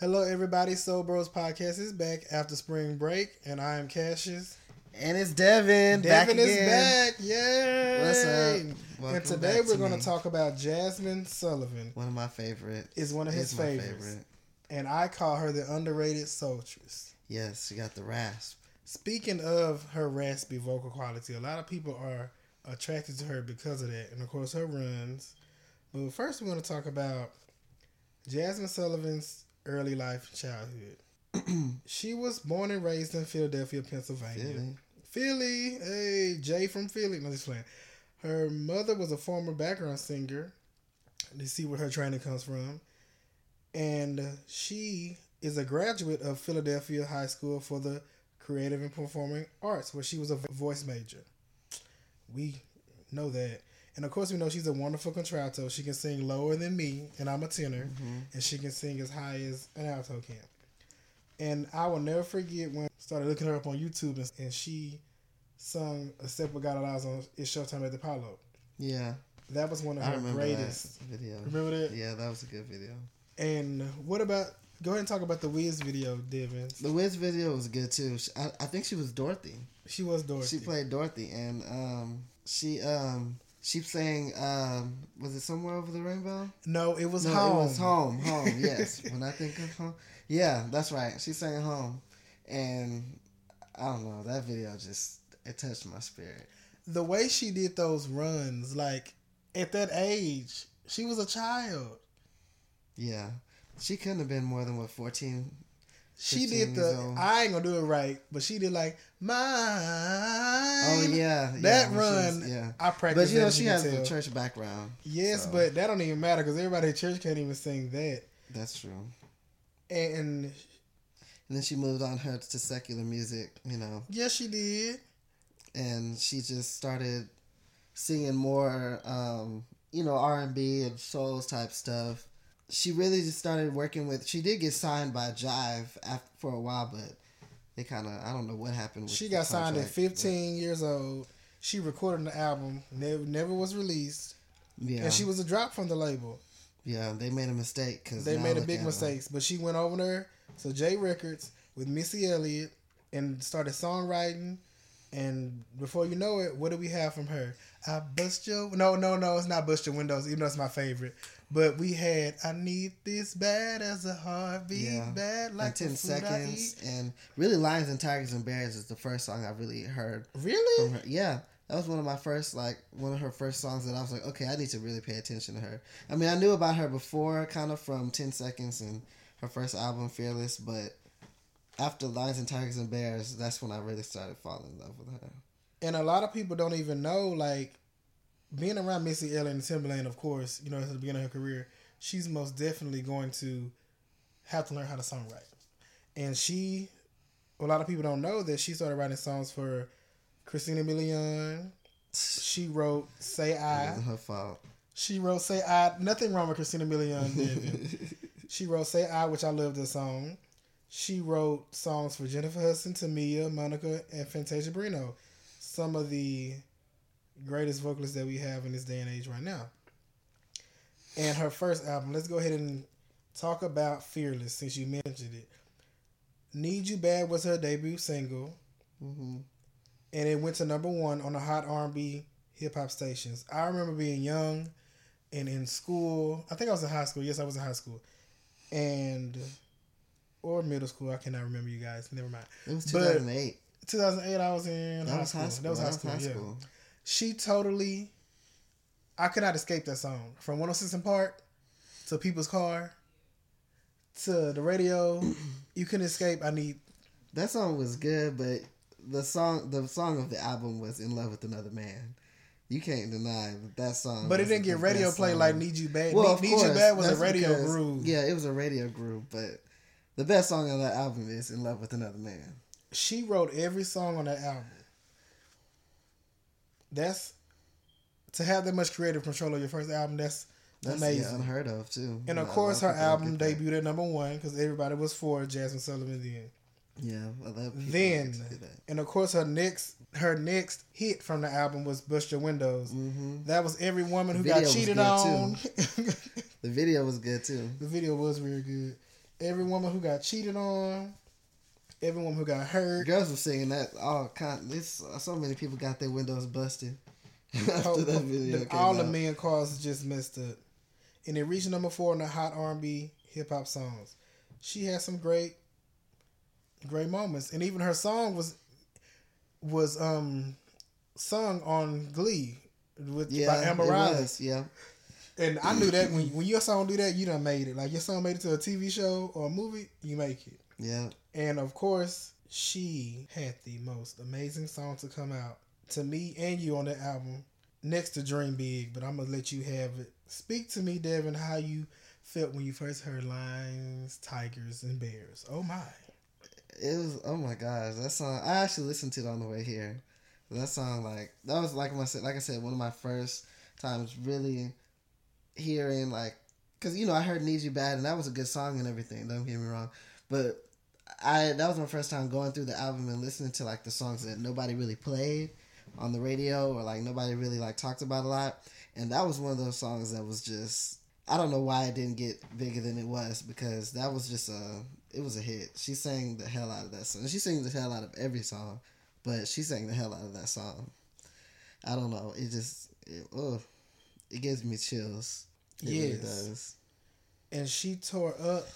Hello, everybody. Soul Bros Podcast is back after spring break, and I am Cassius. And it's Devin. Devin back is again. back. Yay! What's up? and today we're to going me. to talk about Jazmine Sullivan. One of my favorite. Is one of his favorites. favorite. And I call her the underrated soulstress. Yes, she got the rasp. Speaking of her raspy vocal quality, a lot of people are attracted to her because of that, and of course her runs. But first, we're going to talk about Jazmine Sullivan's early life and childhood. she was born and raised in Philadelphia, Pennsylvania. Philly. Philly, hey, Jay from Philly. No, just playing. Her mother was a former background singer. To see where her training comes from, and she is a graduate of Philadelphia High School for the Creative and Performing Arts, where she was a voice major. We know that, and of course, we know she's a wonderful contralto. She can sing lower than me, and I'm a tenor, Mm-hmm. and she can sing as high as an alto can. And I will never forget when I started looking her up on YouTube and, and she sung A Step With God Allows on It's Showtime at the Apollo. Yeah, That was one of I her greatest. videos. Remember that? Yeah, that was a good video. And what about, go ahead and talk about the Wiz video, Devin. The Wiz video was good too. I, I think she was Dorothy. She was Dorothy. She played Dorothy, and um, she um, she sang um, was it somewhere over the rainbow? no, it was no, home. it was home. Home. Yes. when I think of home, yeah, that's right. She sang home, and I don't know that video just it touched my spirit. The way she did those runs, like at that age, she was a child. Yeah, she couldn't have been more than what fourteen. She did the. I ain't gonna do it right, but she did like, mine. Oh yeah, That yeah, run, was- yeah. I practiced But you know she has a church background. Yes, so but that don't even matter because everybody at church can't even sing that. that's true. And And then she moved on her to secular music, you know, yes, she did. and she just started singing more, um, you know, R and B and souls type stuff. She really just started working with. She did get signed by Jive after, for a while, but they kind of I don't know what happened. With She got signed at contract, 15 years old. She recorded an album, never never was released, Yeah, and she was a drop from the label. yeah, they made a mistake because They made a big mistake. but she went over there to J Records with Missy Elliott and started songwriting. And before you know it, what do we have from her? I bust your no no no, it's not bust your windows, even though it's my favorite. But we had I need this bad as a heartbeat, Yeah. bad like ten the food I seconds, and really, "Lions and Tigers and Bears" is the first song I really heard Really? Yeah, that was one of my first, like, one of her first songs that I was like, okay, I need to really pay attention to her. I mean, I knew about her before, kind of from Ten Seconds and her first album, Fearless, but after "Lions and Tigers and Bears," that's when I really started falling in love with her. And a lot of people don't even know, like, being around Missy Elliott and Timbaland, of course, you know, at the beginning of her career, she's most definitely going to have to learn how to songwrite. And she, a lot of people don't know that she started writing songs for Christina Milian. She wrote "Say I." wasn't her fault. She wrote "Say I." Nothing wrong with Christina Milian. She wrote "Say I," which I love this song. She wrote songs for Jennifer Hudson, Tamia, Monica, and Fantasia Barrino. Some of the greatest vocalists that we have in this day and age right now. And her first album, let's go ahead and talk about Fearless since you mentioned it. Need You Bad was her debut single, hmm and it went to number one on the hot R&B hip hop stations. I remember being young and in school. I think I was in high school. Yes, I was in high school, and or middle school. I cannot remember you guys. Never mind. It was But- 2008. 2008. I was in That high, was school. high school. That was high school. yeah. school. She totally. I could not escape that song from 106 & Park to People's Car to the radio. you couldn't escape. I need. That song was good, but the song, the song of the album was "In Love with Another Man." You can't deny that, song. But it didn't get radio play song. like "Need You Bad." Well, Need, of Need You Bad was a radio because- groove. Yeah, it was a radio groove, but the best song on that album is "In Love with Another Man." she wrote every song on that album. That's to have that much creative control of your first album. That's, That's amazing. yeah, unheard of too. and of course, her album debuted at number one because everybody was for Jazmine Sullivan then. Yeah, of people Then, don't get to do that. and of course, her next her next hit from the album was "Bust Your Windows." hmm That was every woman who got cheated on. The video was good too. the video was very good. Every woman who got cheated on, every woman who got hurt. Girls were singing that all kind. This so many people got their windows busted after Oh, that video. the- all the out. men cars just messed up, and it reached number four in the hot R and B hip hop songs. She had some great, great moments, and even her song was was um sung on Glee with yeah, by Amber it Riley. was, Yeah, And I knew that when when your song do that, you done made it. Like your song made it to a TV show or a movie, you make it. yeah. And of course, she had the most amazing song to come out to me and you on that album, next to Dream Big. But I'm gonna let you have it. Speak to me, Devin, how you felt when you first heard Lions, Tigers, and Bears. Oh my! It was oh my gosh, that song. I actually listened to it on the way here. That song, like that was like said, like I said, one of my first times really hearing like, cause you know I heard "Need You Bad" and that was a good song and everything. Don't get me wrong, but I that was my first time going through the album and listening to like the songs that nobody really played on the radio or like nobody really like talked about a lot. And that was one of those songs that was just I don't know why it didn't get bigger than it was because that was just a it was a hit. She sang the hell out of that song. She sings the hell out of every song, but she sang the hell out of that song. I don't know. It just it, ugh, it gives me chills. It really Yes. does. And she tore up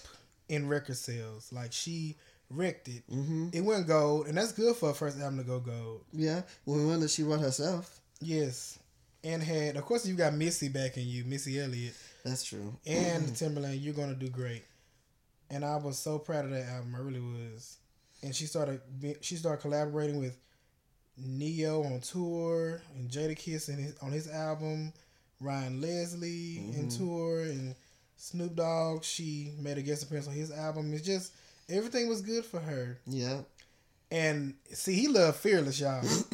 in record sales. Like she wrecked it. hmm It went gold, and that's good for a first album to go gold. Yeah, when one that she wrote herself. Yes. And had, of course, you got Missy backing you, Missy Elliott, That's true. and Timbaland. You're gonna do great. And I was so proud of that album. I really was. And she started, she started collaborating with Ne-Yo on tour, and Jadakiss in his, on his album, Ryan Leslie in Mhm. tour, and Snoop Dogg. She made a guest appearance on his album. It's just everything was good for her. Yeah. And see, he loved Fearless, y'all.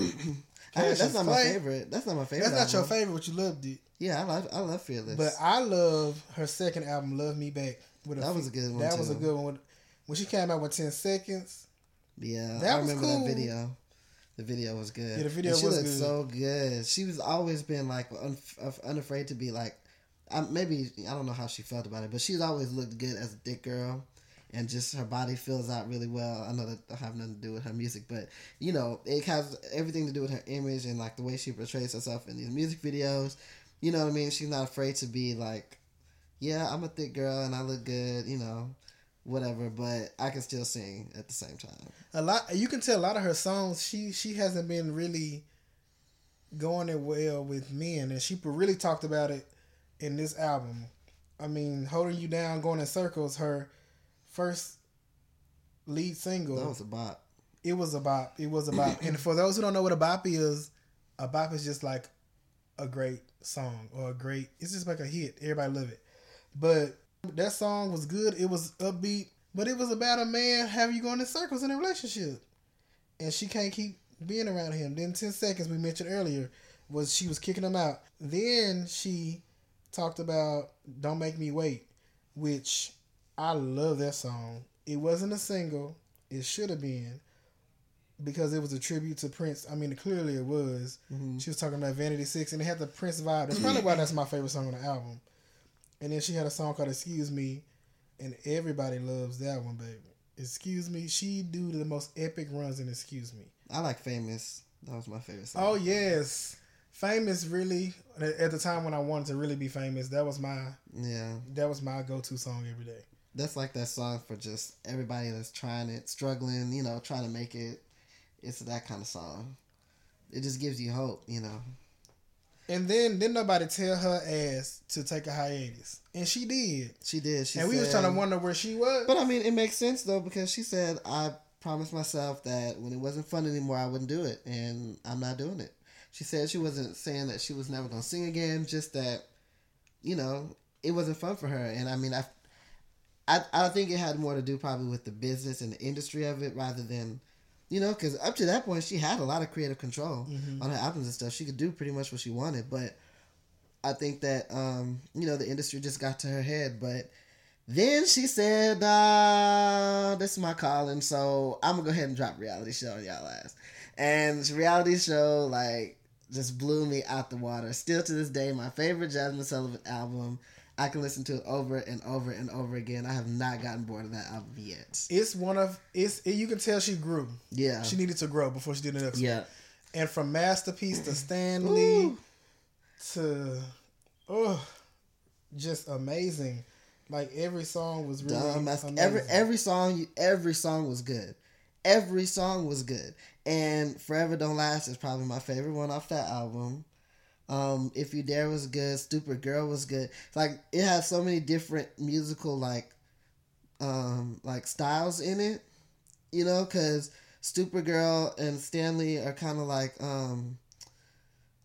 I, Cassius that's not my favorite. That's not my favorite. That's not your favorite, but you loved it. Yeah, I love I love Fearless. But I love her second album, "Love Me Back." With That was a good one, That was a good one. When she came out with ten seconds, yeah, that I was remember cool. that video. The video was good. Yeah, the video And she was looked good. so good. She was always been like un, unafraid to be like. I, maybe I don't know how she felt about it, but she's always looked good as a thick girl, and just her body fills out really well. I know that I have nothing to do with her music, but you know it has everything to do with her image and like the way she portrays herself in these music videos. You know what I mean? She's not afraid to be like, yeah, I'm a thick girl and I look good, you know, whatever. But I can still sing at the same time. a lot you can tell a lot of her songs. She she hasn't been really going it well with men, and she really talked about it in this album. I mean, holding you down, going in circles. Her first lead single. That was a bop. it was a bop. It was a bop. and for those who don't know what a bop is, a bop is just like a great song or a great. It's just like a hit. Everybody love it. But that song was good. It was upbeat, but it was about a man having you going in circles in a relationship, and she can't keep being around him. Then ten seconds we mentioned earlier was she was kicking him out. Then she talked about "Don't Make Me Wait," which I love that song. It wasn't a single. It should have been because it was a tribute to Prince. I mean, clearly it was. Mhm. She was talking about Vanity Six, and it had the Prince vibe. That's probably why that's my favorite song on the album. And then she had a song called "Excuse Me," and everybody loves that one, baby. Excuse me, she do the most epic runs in "Excuse Me." I like Famous. That was my favorite song. Oh yes, famous. Really, at the time when I wanted to really be famous, that was my Yeah. that was my go to song every day. That's like that song for just everybody that's trying it, struggling, you know, trying to make it. It's that kind of song. It just gives you hope, you know. And then didn't nobody tell her ass to take a hiatus, and she did. She did. She and we was trying to wonder where she was. But I mean, it makes sense though because she said, "I promised myself that when it wasn't fun anymore, I wouldn't do it, and I'm not doing it." She said she wasn't saying that she was never going to sing again, just that, you know, it wasn't fun for her. And I mean, I, I, I think it had more to do probably with the business and the industry of it rather than, you know, because up to that point she had a lot of creative control Mhm. on her albums and stuff. She could do pretty much what she wanted, but I think that um, you know the industry just got to her head. But then she said, uh, "This is my calling, so I'm gonna go ahead and drop reality show on y'all ass." And reality show like just blew me out the water. Still to this day, my favorite Jazmine Sullivan album. I can listen to it over and over and over again. I have not gotten bored of that album yet. It's one of it's. It, you can tell she grew. Yeah, She needed to grow before she did the next one. yeah. And from masterpiece to Stanley Ooh. to oh, just amazing. Like every song was really Dumb amazing. every every song every song was good. Every song was good. And Forever Don't Last is probably my favorite one off that album. Um, If You Dare was good. Stupid Girl was good. Like it has so many different musical like um like styles in it. You know, cuz Stupid Girl and Stanley are kind of like um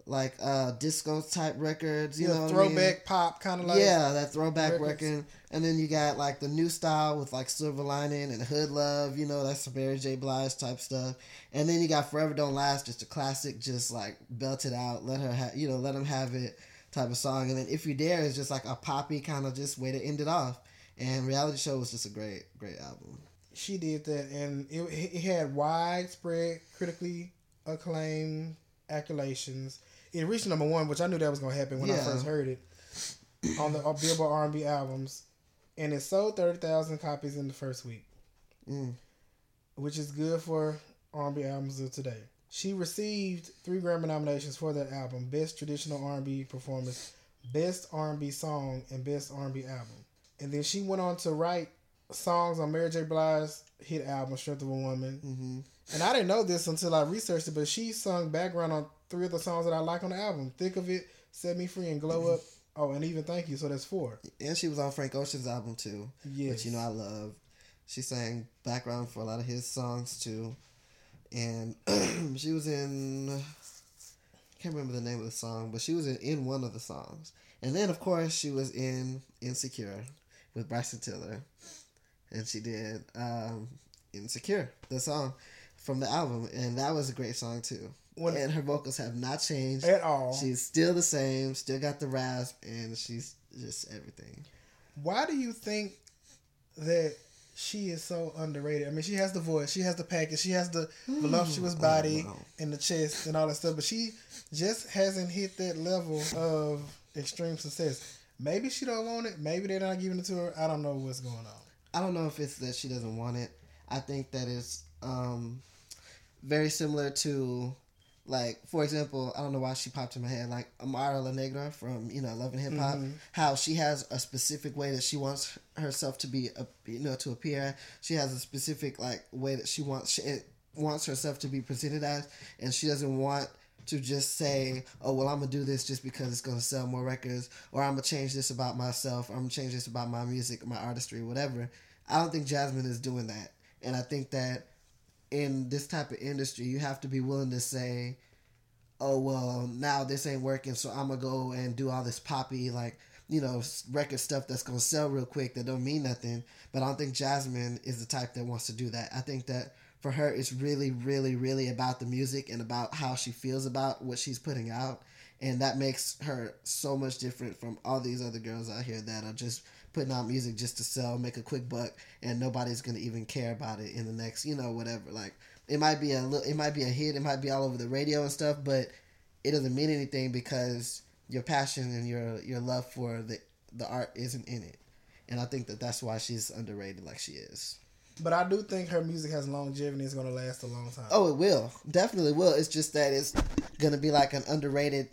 like uh disco type records, you yeah, know what I mean? throwback pop kind of like yeah, that throwback records. record. And then you got like the new style with like Silver Lining and Hood Love, you know, that's Mary J. Blige type stuff. And then you got Forever Don't Last, just a classic, just like belt it out, let her have, you know, let them have it type of song. And then If You Dare is just like a poppy kind of just way to end it off. And Reality Show was just a great, great album. she did that, and it, it had widespread critically acclaimed accolations. It reached number one, which I knew that was gonna happen when I first heard it on the on Billboard R and B albums, and it sold thirty thousand copies in the first week, Mm. which is good for R and B albums of today. She received three Grammy nominations for that album: Best Traditional R and B Performance, Best R and B Song, and Best R and B Album. And then she went on to write songs on Mary J. Blige's hit album "Strength of a Woman." hmm And I didn't know this until I researched it, but she sung background on three of the songs that I like on the album: "Thick of It," "Set Me Free," and "Glow Up." Oh, and even "Thank You." So that's four. And she was on Frank Ocean's album too. Yes. which you know I love. She sang background for a lot of his songs too, and she was in. I can't remember the name of the song, but she was in, in one of the songs, and then of course she was in Insecure with Bryson Tiller, and she did um, Insecure, the song from the album, and that was a great song too. When- and her vocals have not changed. At all. She's still the same, still got the rasp, and she's just everything. Why do you think that she is so underrated? I mean, she has the voice, she has the package, she has the voluptuous body don't know. and the chest and all that stuff, but she just hasn't hit that level of extreme success. Maybe she don't want it. Maybe they're not giving it to her. I don't know what's going on. I don't know if it's that she doesn't want it. I think that it's um, very similar to, like, for example, I don't know why she popped in my head, like Amara La Negra from, you know, Love and Hip Hop, Mhm. how she has a specific way that she wants herself to be, uh, you know, to appear. She has a specific, like, way that she wants, she wants herself to be presented as, and she doesn't want to just say, oh, well, I'm going to do this just because it's going to sell more records, or I'm going to change this about myself, or I'm going to change this about my music, my artistry, whatever. I don't think Jazmine is doing that. And I think that in this type of industry, you have to be willing to say, oh, well, now this ain't working, so I'm going to go and do all this poppy, like, you know, record stuff that's going to sell real quick that don't mean nothing. But I don't think Jazmine is the type that wants to do that. I think that for her, it's really, really, really about the music and about how she feels about what she's putting out. And that makes her so much different from all these other girls out here that are just putting out music just to sell, make a quick buck, and nobody's gonna even care about it in the next, you know, whatever. Like it might be a little, it might be a hit, it might be all over the radio and stuff, but it doesn't mean anything because your passion and your your love for the the art isn't in it. And I think that that's why she's underrated like she is. But I do think her music has longevity. It's going to last a long time. Oh, it will. Definitely will. It's just that it's going to be like an underrated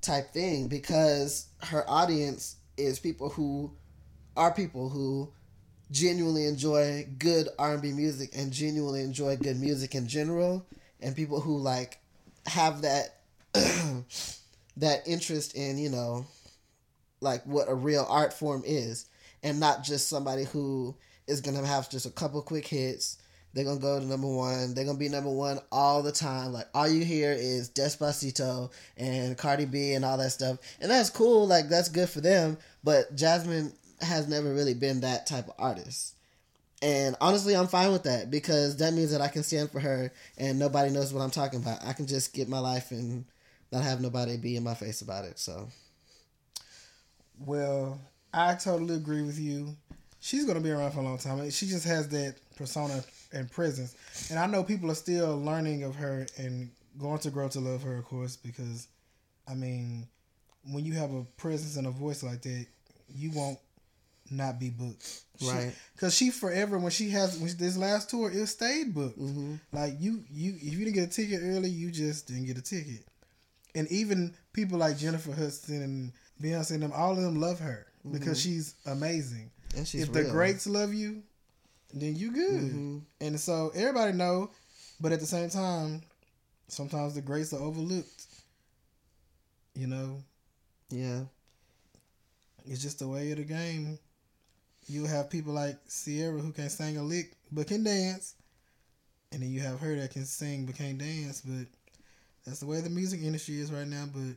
type thing because her audience is people who are people who genuinely enjoy good R&B music and genuinely enjoy good music in general and people who like have that that interest in, you know, like what a real art form is and not just somebody who is to have just a couple quick hits they're gonna go to number one. They're gonna be number one all the time. Like all you hear is Despacito and Cardi B and all that stuff, and that's cool. Like that's good for them. But Jazmine has never really been that type of artist. And honestly, I'm fine with that because that means that I can stand for her and nobody knows what I'm talking about. I can just get my life and not have nobody be in my face about it. So Well, I totally agree with you. She's gonna be around for a long time. She just has that persona and presence, and I know people are still learning of her and going to grow to love her, of course, because I mean, when you have a presence and a voice like that, you won't not be booked. Right. Cause she forever when she has when this last tour it stayed booked. hmm Like you you if you didn't get a ticket early, you just didn't get a ticket. And even people like Jennifer Hudson and Beyonce and them, all of them love her because she's amazing. If real. the greats love you, then you good. Mhm. And so everybody know, but at the same time, sometimes the greats are overlooked. You know, Yeah. it's just the way of the game. You have people like Ciara who can sing a lick but can dance, and then you have her that can sing but can't dance. But that's the way the music industry is right now. But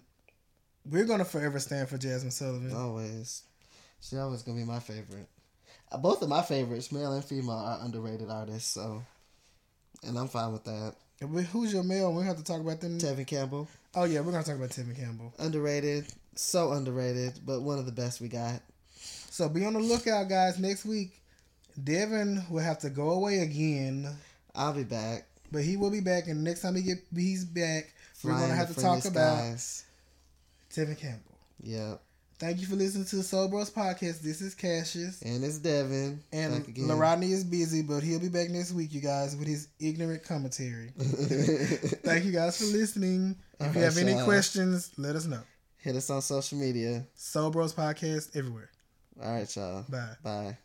we're gonna forever stand for Jazmine Sullivan. Always. She's always gonna be my favorite. Uh, Both of my favorites, male and female, are underrated artists. So, and I'm fine with that. We- Who's your male? We have to talk about them. Tevin Campbell, Oh yeah, we're gonna talk about Timmy Campbell. underrated, so underrated, but one of the best we got. So be on the lookout, guys. Next week, Devin will have to go away again, I'll be back. but he will be back. And next time he get he's back, we're gonna have to talk about. Tevin Campbell. Yep. Thank you for listening to the Soul Bros podcast. This is Cassius. And it's Devin. And back again. Rodney is busy, but he'll be back next week, you guys, with his ignorant commentary. Thank you guys for listening. If you have any questions, let us know. Hit us on social media. Soul Bros podcast everywhere. All right, y'all. Bye. Bye.